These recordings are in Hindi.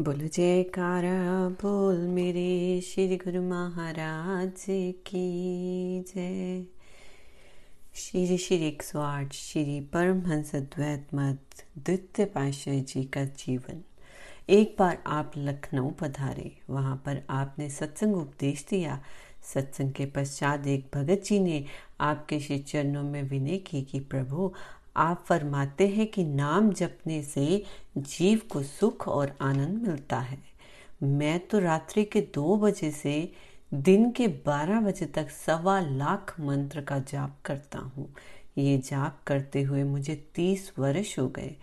बोल जयकारा, बोल मेरे श्री गुरु महाराज की जय। श्री श्री एक सौ आठ, श्री परमहंस अद्वैत मत, द्वितीय पाशाह जी का जीवन। एक बार आप लखनऊ पधारे, वहाँ पर आपने सत्संग उपदेश दिया। सत्संग के पश्चात एक भगत जी ने आपके श्री चरणों में विनय की कि प्रभु आप फरमाते हैं कि नाम जपने से जीव को सुख और आनंद मिलता है। मैं तो रात्रि के दो बजे से दिन के बारह बजे तक सवा लाख मंत्र का जाप करता हूँ। ये जाप करते हुए मुझे तीस वर्ष हो गए।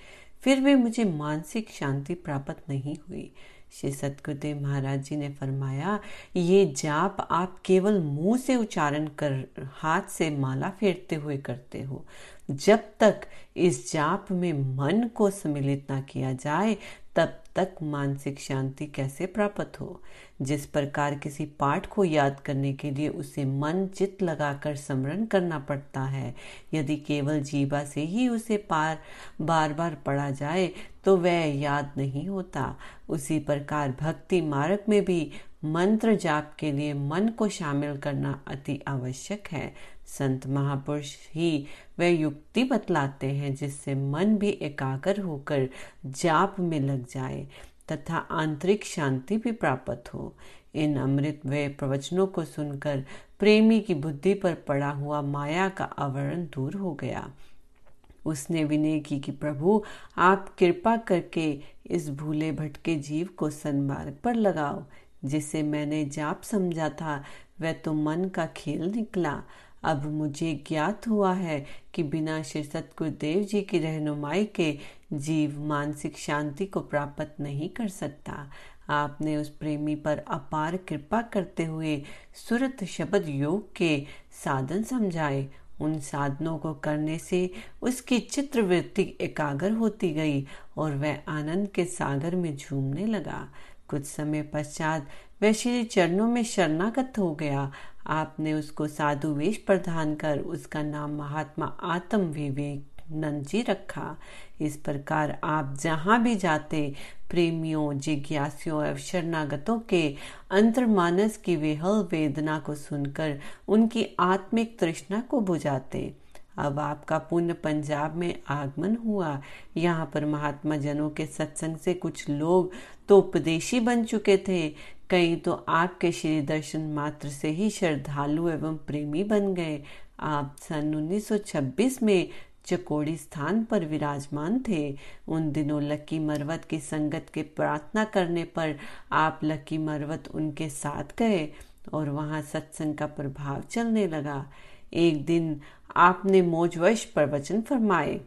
फिर भी मुझे मानसिक शांति प्राप्त नहीं हुई। श्री सतगुरुदेव महाराज जी ने फरमाया, ये जाप आप केवल मुँह से उच्चारण कर, हाथ से माला फेरते हुए करते हो। जब तक इस जाप में मन को सम्मिलित ना किया जाए, तब तक मानसिक शांति कैसे प्राप्त हो? जिस प्रकार किसी पाठ को याद करने के लिए उसे मन चित लगाकर स्मरण करना पड़ता है। यदि केवल जीवा से ही उसे पार बार बार पढ़ा जाए तो वह याद नहीं होता। उसी प्रकार भक्ति मार्ग में भी मंत्र जाप के लिए मन को शामिल करना अति आवश्यक है। संत महापुरुष ही वह युक्ति बतलाते हैं जिससे मन भी एकाग्र होकर जाप में लग जाए तथा आंतरिक शांति भी प्राप्त हो। इन अमृत व प्रवचनों को सुनकर प्रेमी की बुद्धि पर पड़ा हुआ माया का आवरण दूर हो गया। उसने विनय की कि प्रभु, आप कृपा करके इस भूले भटके जीव को सन्मार्ग पर लगाओ, जिसे मैंने जाप समझा था, वह तो मन का खेल निकला। अब मुझे ज्ञात हुआ है कि बिना श्री सतगुरुदेव जी की रहनुमाई के जीव मानसिक शांति को प्राप्त नहीं कर सकता। आपने उस प्रेमी पर अपार कृपा करते हुए सुरत शब्द योग के साधन समझाए। उन साधनों को करने से उसकी चित्रवृत्ति एकाग्र होती गई और वह आनंद के सागर में झूमने लगा। कुछ समय पश्चात वह श्री चरणों में शरणागत हो गया आपने उसको साधु वेश प्रदान कर उसका नाम महात्मा आत्म विवेक नंद जी रखा। इस प्रकार आप जहाँ भी जाते, प्रेमियों, जिज्ञासियों एवं शरणागतों के अंतर्मानस की विहल वेदना को सुनकर उनकी आत्मिक तृष्णा को बुझाते। अब आपका पुण्य पंजाब में आगमन हुआ। यहाँ पर महात्मा जनों के सत्संग से कुछ लोग तो उपदेशी बन चुके थे। कई तो आपके श्री दर्शन मात्र से ही श्रद्धालु एवं प्रेमी बन गए। आप सन 1926 में चकोड़ी स्थान पर विराजमान थे। उन दिनों लक्की मरवत की संगत के प्रार्थना करने पर आप लक्की मरवत उनके साथ गए और वहाँ सत्संग का प्रभाव चलने लगा। एक दिन आपने मौजवश प्रवचन फरमाए।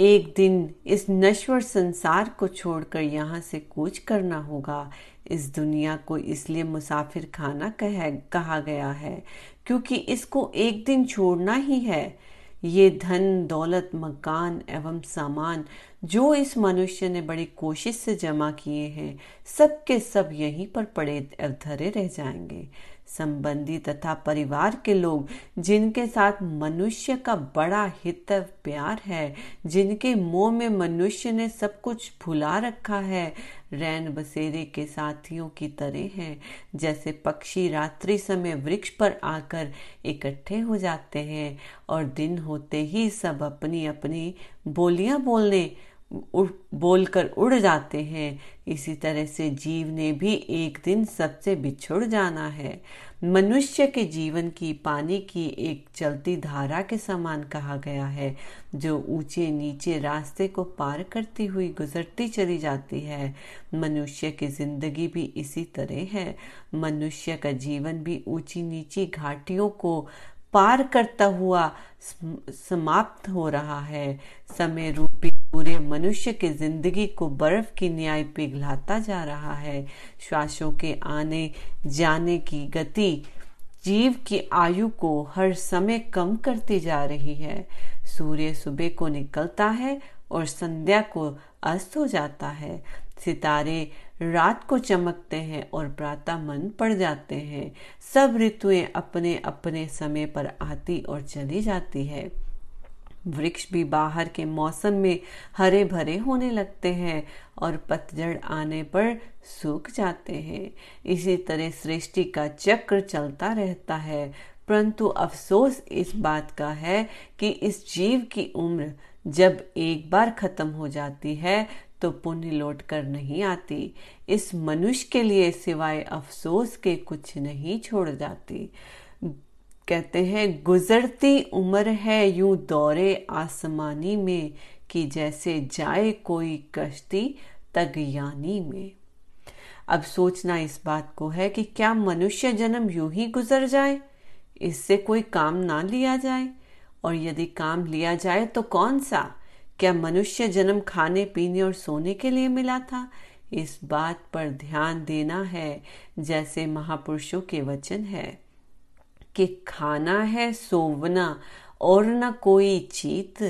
एक दिन इस नश्वर संसार को छोड़कर यहाँ से कूच करना होगा। इस दुनिया को इसलिए मुसाफिर खाना कह, कहा गया है क्योंकि इसको एक दिन छोड़ना ही है। ये धन दौलत मकान एवं सामान जो इस मनुष्य ने बड़ी कोशिश से जमा किए हैं सब के सब यहीं पर पड़े धरे रह जाएँगे। संबंधी तथा परिवार के लोग जिनके साथ मनुष्य का बड़ा हित प्यार है जिनके मोह में मनुष्य ने सब कुछ भुला रखा है रैन बसेरे के साथियों की तरह हैं। जैसे पक्षी रात्रि समय वृक्ष पर आकर इकट्ठे हो जाते हैं और दिन होते ही सब अपनी अपनी बोलियाँ बोलने बोलकर उड़ जाते हैं। इसी तरह से जीव ने भी एक दिन सबसे बिछुड़ जाना है। मनुष्य के जीवन की पानी की एक चलती धारा के समान कहा गया है, जो ऊँचे नीचे रास्ते को पार करती हुई गुजरती चली जाती है। मनुष्य की ज़िंदगी भी इसी तरह है। मनुष्य का जीवन भी ऊँची नीची घाटियों को पार करता हुआ समाप्त हो रहा है। समय रूपी पूरे मनुष्य के ज़िंदगी को बर्फ़ की न्याय पिघलाता जा रहा है। श्वासों के आने जाने की गति जीव की आयु को हर समय कम करती जा रही है। सूर्य सुबह को निकलता है और संध्या को अस्त हो जाता है। सितारे रात को चमकते हैं और प्रातः मन पड़ जाते हैं। सब ऋतुएँ अपने अपने समय पर आती और चली जाती है। वृक्ष भी बाहर के मौसम में हरे भरे होने लगते हैं और पतझड़ आने पर सूख जाते हैं। इसी तरह सृष्टि का चक्र चलता रहता है। परंतु अफसोस इस बात का है कि इस जीव की उम्र जब एक बार खत्म हो जाती है तो पुण्य लौट कर नहीं आती। इस मनुष्य के लिए सिवाय अफसोस के कुछ नहीं छोड़ जाती। कहते हैं, गुजरती उम्र है यूँ दौरे आसमानी में कि जैसे जाए कोई कश्ती तगयानी में। अब सोचना इस बात को है कि क्या मनुष्य जन्म यूँ ही गुजर जाए? इससे कोई काम ना लिया जाए? और यदि काम लिया जाए तो कौन सा? क्या मनुष्य जन्म खाने, पीने और सोने के लिए मिला था? इस बात पर ध्यान देना है, जैसे महापुरुषों के वचन है। कि खाना है सोवना और न कोई चीत,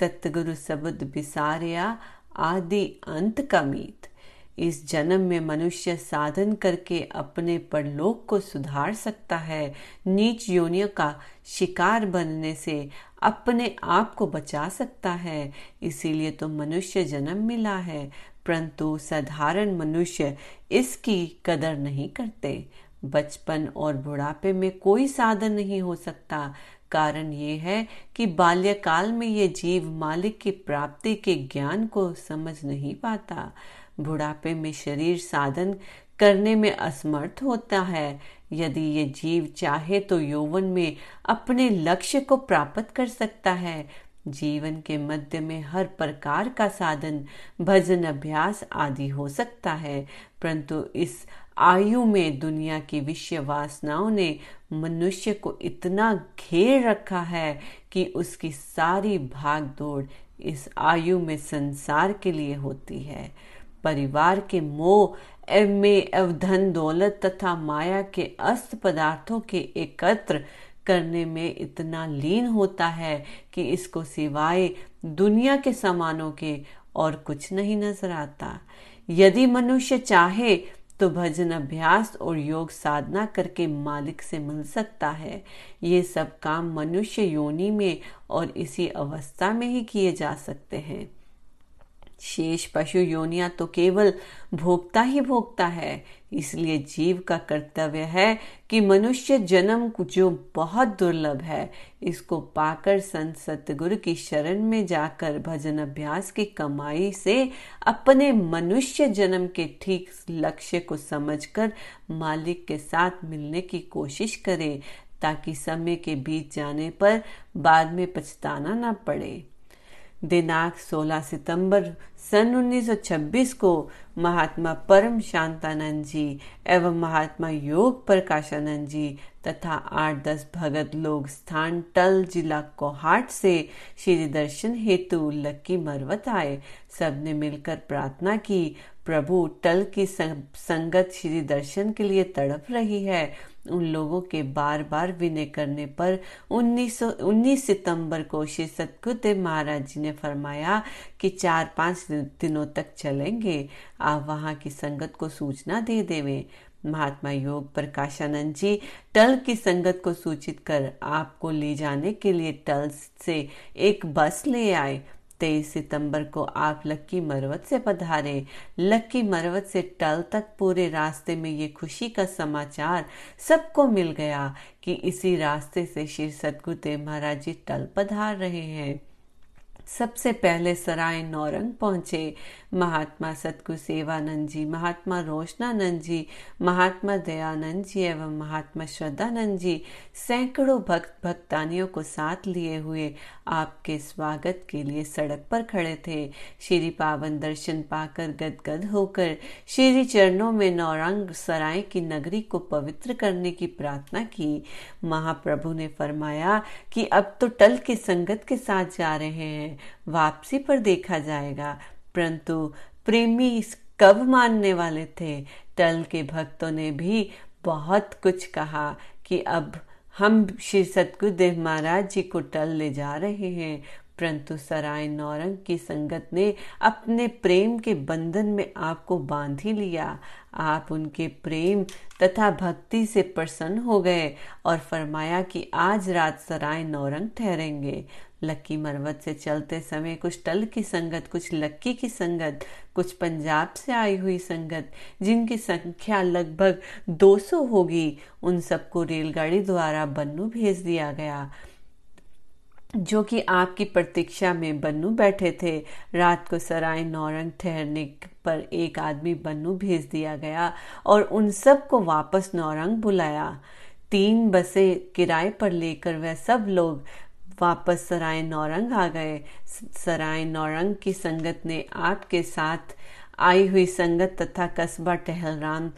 सतगुरु शब्द बिसारिया आदि अंत का मीत। इस जन्म में मनुष्य साधन करके अपने परलोक को सुधार सकता है। नीच योनियों का शिकार बनने से अपने आप को बचा सकता है। इसीलिए तो मनुष्य जन्म मिला है, परंतु साधारण मनुष्य इसकी कदर नहीं करते। बचपन और बुढ़ापे में कोई साधन नहीं हो सकता। कारण ये है कि बाल्यकाल में ये जीव मालिक की प्राप्ति के ज्ञान को समझ नहीं पाता। बुढ़ापे में शरीर साधन करने में असमर्थ होता है। यदि ये जीव चाहे तो यौवन में अपने लक्ष्य को प्राप्त कर सकता है। जीवन के मध्य में हर प्रकार का साधन, भजन, अभ्यास आदि हो सकता है। परंतु इस आयु में दुनिया की विषय वासनाओं ने मनुष्य को इतना घेर रखा है कि उसकी सारी भाग दौड़ इस आयु में संसार के लिए होती है। परिवार के मोह में धन दौलत तथा माया के अस्त पदार्थों के एकत्र करने में इतना लीन होता है कि इसको सिवाय दुनिया के सामानों के और कुछ नहीं नज़र आता। यदि मनुष्य चाहे तो भजन, अभ्यास और योग साधना करके मालिक से मिल सकता है। ये सब काम मनुष्य योनि में और इसी अवस्था में ही किए जा सकते हैं। शेष पशु योनिया तो केवल भोगता ही भोगता है। इसलिए जीव का कर्तव्य है कि मनुष्य जन्म जो बहुत दुर्लभ है। इसको पाकर संत सतगुरु की शरण में जाकर भजन अभ्यास की कमाई से अपने मनुष्य जन्म के ठीक लक्ष्य को समझकर मालिक के साथ मिलने की कोशिश करे, ताकि समय के बीत जाने पर बाद में पछताना ना पड़े। दिनांक 16 सितंबर सन 1926 को महात्मा परम शांतानंद जी एवं महात्मा योग प्रकाशानंद जी तथा आठ दस भगत लोग स्थान टल जिला कोहाट से श्री दर्शन हेतु लक्की मरवत आए। सबने मिलकर प्रार्थना की, प्रभु, टल की संगत श्री दर्शन के लिए तड़प रही है। उन लोगों के बार बार विनय करने पर 1919 सितंबर को श्री सतगुरुदेव महाराज जी ने फरमाया कि चार पाँच दिनों तक चलेंगे। आप वहाँ की संगत को सूचना दे देवे। महात्मा योग प्रकाशानंद जी, टल की संगत को सूचित कर आपको ले जाने के लिए टल से एक बस ले आए। तेईस सितंबर को आप लक्की मरवत से पधारे। लक्की मरवत से टल तक पूरे रास्ते में ये खुशी का समाचार सबको मिल गया कि इसी रास्ते से श्री सतगुरुदेव महाराज जी टल पधार रहे हैं। सबसे पहले सराय नौरंग पहुँचे। महात्मा सतगुरु सेवानंद जी, महात्मा रोशनानंद जी, महात्मा दयानंद जी एवं महात्मा श्रद्धानंद जी सैकड़ों भक्त भक्तानियों को साथ लिए हुए आपके स्वागत के लिए सड़क पर खड़े थे। श्री पावन दर्शन पाकर गदगद होकर श्री चरणों में नौरंग सराय की नगरी को पवित्र करने की प्रार्थना की। महाप्रभु ने फरमाया कि अब तो टल की संगत के साथ जा रहे हैं। वापसी पर देखा जाएगा। परंतु प्रेमी कब मानने वाले थे? टल के भक्तों ने भी बहुत कुछ कहा कि अब हम श्री सतगुरुदेव महाराज जी को टल ले जा रहे हैं। परंतु सराय नौरंग की संगत ने अपने प्रेम के बंधन में आपको बाँध ही लिया। आप उनके प्रेम तथा भक्ति से प्रसन्न हो गए और फरमाया कि आज रात सराय नौरंग ठहरेंगे। लक्की मरवत से चलते समय कुछ टल की संगत, कुछ लक्की की संगत, कुछ पंजाब से आई हुई संगत, जिनकी संख्या लगभग 200 होगी, उन सबको रेलगाड़ी द्वारा बन्नू भेज दिया गया। जो कि आपकी प्रतीक्षा में बन्नू बैठे थे। रात को सराय नौरंग ठहरने पर एक आदमी बन्नू भेज दिया गया और उन सबको वापस नौरंग बुलाया। तीन बसें किराए पर लेकर वह सब लोग वापस सराय नौरंग आ गए। सराय नौरंग की संगत ने आपके साथ आई हुई संगत तथा कस्बा टहलराम।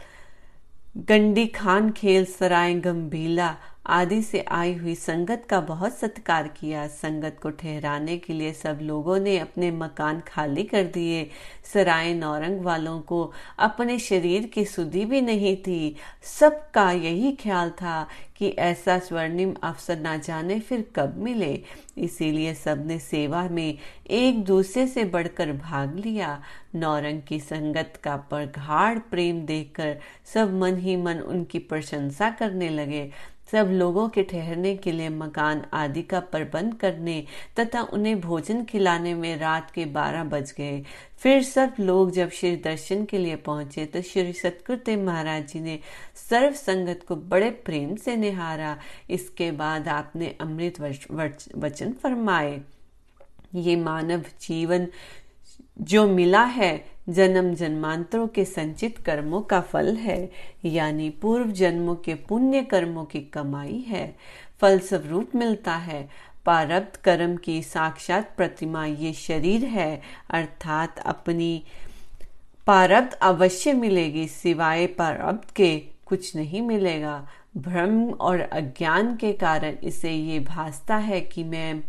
गंडी खान खेल सराय गंभीला आदि से आई हुई संगत का बहुत सत्कार किया। संगत को ठहराने के लिए सब लोगों ने अपने मकान खाली कर दिए। सराय नौरंग वालों को अपने शरीर की सुधी भी नहीं थी। सबका यही ख्याल था कि ऐसा स्वर्णिम अवसर ना जाने फिर कब मिले। इसीलिए सबने सेवा में एक दूसरे से बढ़कर भाग लिया। नौरंग की संगत का प्रगाढ़ प्रेम देखकर सब मन ही मन उनकी प्रशंसा करने लगे। सब लोगों के ठहरने के लिए मकान आदि का प्रबंध करने तथा उन्हें भोजन खिलाने में रात के बारह बज गए। फिर सब लोग जब श्री दर्शन के लिए पहुँचे तो श्री सतकृदेव महाराज जी ने सर्व संगत को बड़े प्रेम से निहारा। इसके बाद आपने अमृत वचन फरमाए। ये मानव जीवन जो मिला है जन्म जन्मांतरों के संचित कर्मों का फल है, यानी पूर्व जन्मों के पुण्य कर्मों की कमाई है। फल स्वरूप मिलता है। पारब्ध कर्म की साक्षात प्रतिमा ये शरीर है, अर्थात अपनी पारब्ध अवश्य मिलेगी, सिवाय पारब्ध के कुछ नहीं मिलेगा। भ्रम और अज्ञान के कारण इसे ये भासता है कि मैं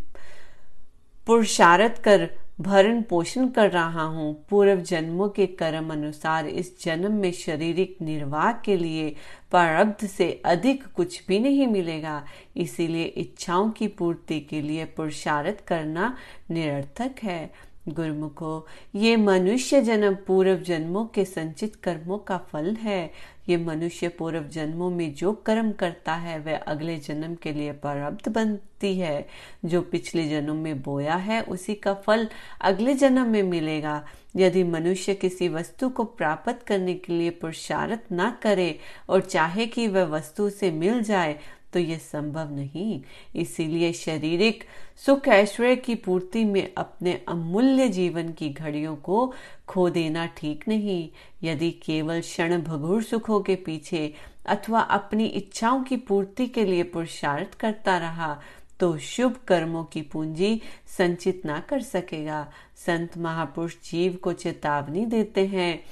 पुरुषारत कर भरण पोषण कर रहा हूँ। पूर्व जन्मों के कर्म अनुसार इस जन्म में शारीरिक निर्वाह के लिए प्रारब्ध से अधिक कुछ भी नहीं मिलेगा। इसीलिए इच्छाओं की पूर्ति के लिए पुरुषार्थ करना निरर्थक है। गुरुमुखो ये मनुष्य जन्म पूर्व जन्मों के संचित कर्मों का फल है। ये मनुष्य पूर्व जन्मों में जो कर्म करता है, वह अगले जन्म के लिए प्रारब्ध बनती है। जो पिछले जन्म में बोया है, उसी का फल अगले जन्म में मिलेगा। यदि मनुष्य किसी वस्तु को प्राप्त करने के लिए पुरुषार्थ न करे और चाहे कि वह वस्तु से मिल जाए तो यह संभव नहीं। इसीलिए शारीरिक सुख ऐश्वर्य की पूर्ति में अपने अमूल्य जीवन की घड़ियों को खो देना ठीक नहीं। यदि केवल क्षण भगुर सुखों के पीछे अथवा अपनी इच्छाओं की पूर्ति के लिए पुरुषार्थ करता रहा तो शुभ कर्मों की पूंजी संचित ना कर सकेगा। संत महापुरुष जीव को चेतावनी देते हैं।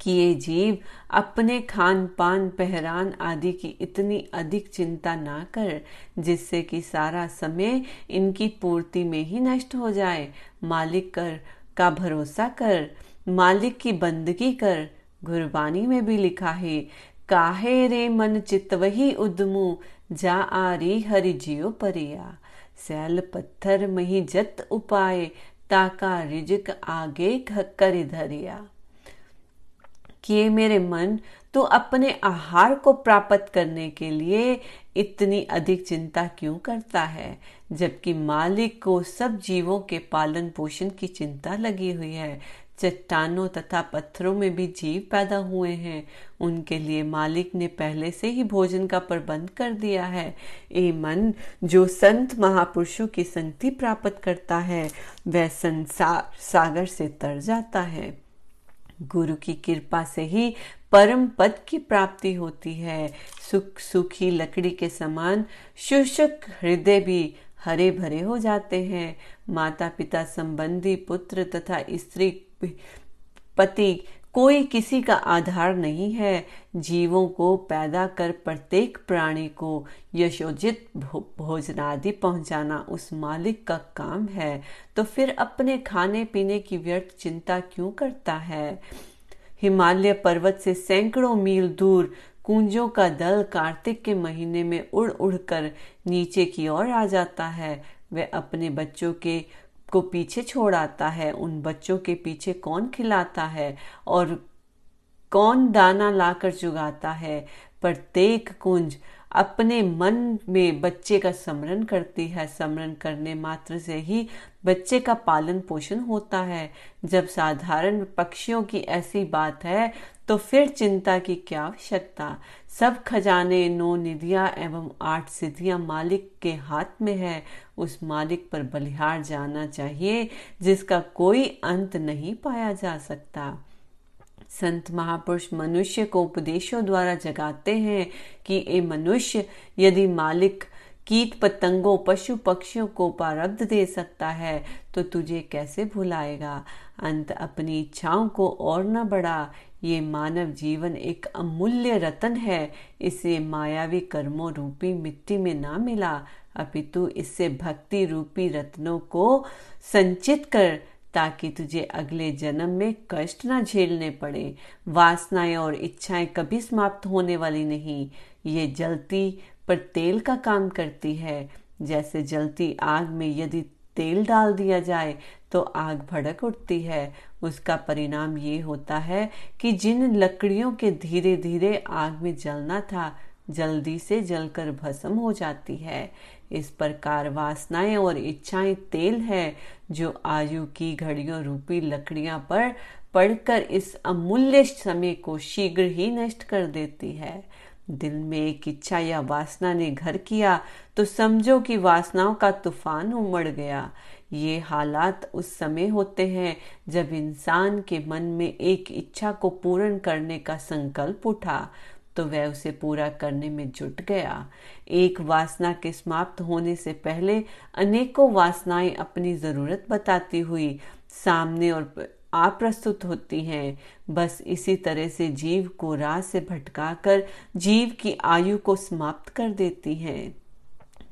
कि ये जीव अपने खान पान पहरान आदि की इतनी अधिक चिंता ना कर, जिससे कि सारा समय इनकी पूर्ति में ही नष्ट हो जाए। मालिक कर का भरोसा कर, मालिक की बंदगी कर, गुरबानी में भी लिखा है, काहे रे मन चित वही उदमु, जा आरी हरि जियो परिया। सैल पत्थर मही जत उपाय ताका रिजक आगे कर धरिया। किए मेरे मन तो अपने आहार को प्राप्त करने के लिए इतनी अधिक चिंता क्यों करता है? जबकि मालिक को सब जीवों के पालन पोषण की चिंता लगी हुई है। चट्टानों तथा पत्थरों में भी जीव पैदा हुए हैं। उनके लिए मालिक ने पहले से ही भोजन का प्रबंध कर दिया है। ए मन, जो संत महापुरुषों की संगति प्राप्त करता है, वह संसार, सागर से तर जाता है। गुरु की कृपा से ही परम पद की प्राप्ति होती है। सुख, सुखी लकड़ी के समान शुष्क हृदय भी हरे भरे हो जाते हैं। माता पिता संबंधी, पुत्र तथा स्त्री, पति कोई किसी का आधार नहीं है। जीवों को पैदा कर प्रत्येक प्राणी को यशोजित भोजनादि पहुंचाना उस मालिक का काम है। तो फिर अपने खाने पीने की व्यर्थ चिंता क्यों करता है? हिमालय पर्वत से सैकड़ों मील दूर कुंजों का दल कार्तिक के महीने में उड़ उड़कर नीचे की ओर आ जाता है। वह अपने बच्चों के को पीछे छोड़ आता है, उन बच्चों के पीछे कौन खिलाता है और कौन दाना लाकर चुगाता है? प्रत्येक कुंज अपने मन में बच्चे का स्मरण करती है। स्मरण करने मात्र से ही बच्चे का पालन पोषण होता है। जब साधारण पक्षियों की ऐसी बात है तो फिर चिंता की क्या आवश्यकता? सब खजाने, नौ निधियाँ एवं आठ सिद्धियाँ मालिक के हाथ में है। उस मालिक पर बलिहार जाना चाहिए, जिसका कोई अंत नहीं पाया जा सकता। संत महापुरुष मनुष्य को उपदेशों द्वारा जगाते हैं कि ए मनुष्य, यदि मालिक कीट पतंगों, पशु पक्षियों को प्रारब्ध दे सकता है तो तुझे कैसे भुलाएगा? अंत अपनी इच्छाओं को और न बढ़ा। ये मानव जीवन एक अमूल्य रतन है। इसे मायावी कर्मों रूपी मिट्टी में ना मिला। अपितु इससे भक्ति रूपी रत्नों को संचित कर ताकि तुझे अगले जन्म में कष्ट ना झेलने पड़े। वासनाएँ और इच्छाएँ कभी समाप्त होने वाली नहीं। ये जलती पर तेल का काम करती है। जैसे जलती आग में यदि तेल डाल दिया जाए तो आग भड़क उठती है। उसका परिणाम ये होता है कि जिन लकड़ियों के धीरे धीरे आग में जलना था, जल्दी से जलकर भस्म हो जाती है। इस प्रकार वासनाएँ और इच्छाएँ तेल है जो आयु की घड़ियों रूपी लकड़ियाँ पर पड़कर इस अमूल्य समय को शीघ्र ही नष्ट कर देती है। दिल में एक इच्छा या वासना ने घर किया तो समझो कि वासनाओं का तूफ़ान उमड़ गया। ये हालात उस समय होते हैं जब इंसान के मन में एक इच्छा को पूर्ण करने का संकल्प उठा। तो वह उसे पूरा करने में जुट गया। एक वासना के समाप्त होने से पहले अनेकों वासनाएँ अपनी ज़रूरत बताती हुई सामने और अप्रस्तुत होती हैं। बस इसी तरह से जीव को राह से भटकाकर जीव की आयु को समाप्त कर देती हैं।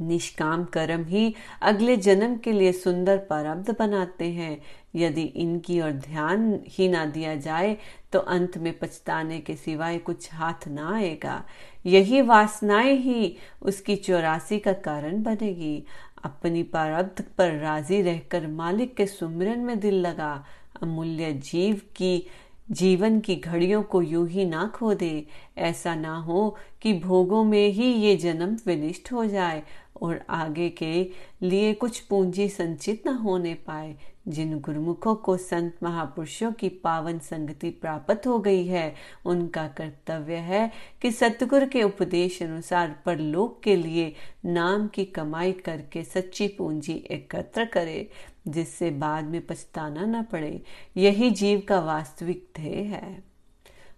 निष्काम कर्म ही अगले जन्म के लिए सुंदर प्रारब्ध बनाते हैं। यदि इनकी ओर ध्यान ही ना दिया जाए तो अंत में पछताने के सिवाय कुछ हाथ ना आएगा। यही वासनाएँ ही उसकी चौरासी का कारण बनेगी। अपनी प्रारब्ध पर राज़ी रहकर मालिक के सुमिरन में दिल लगा। अमूल्य जीव की, जीवन की घड़ियों को यूँ ही ना खो दे ऐसा ना हो कि भोगों में ही ये जन्म विनिष्ट हो जाए और आगे के लिए कुछ पूंजी संचित न होने पाए, जिन गुरुमुखों को संत महापुरुषों की पावन संगति प्राप्त हो गई है, उनका कर्तव्य है कि सतगुरु के उपदेश अनुसार परलोक के लिए नाम की कमाई करके सच्ची पूंजी एकत्र करे, जिससे बाद में पछताना न पड़े। यही जीव का वास्तविक ध्येय है।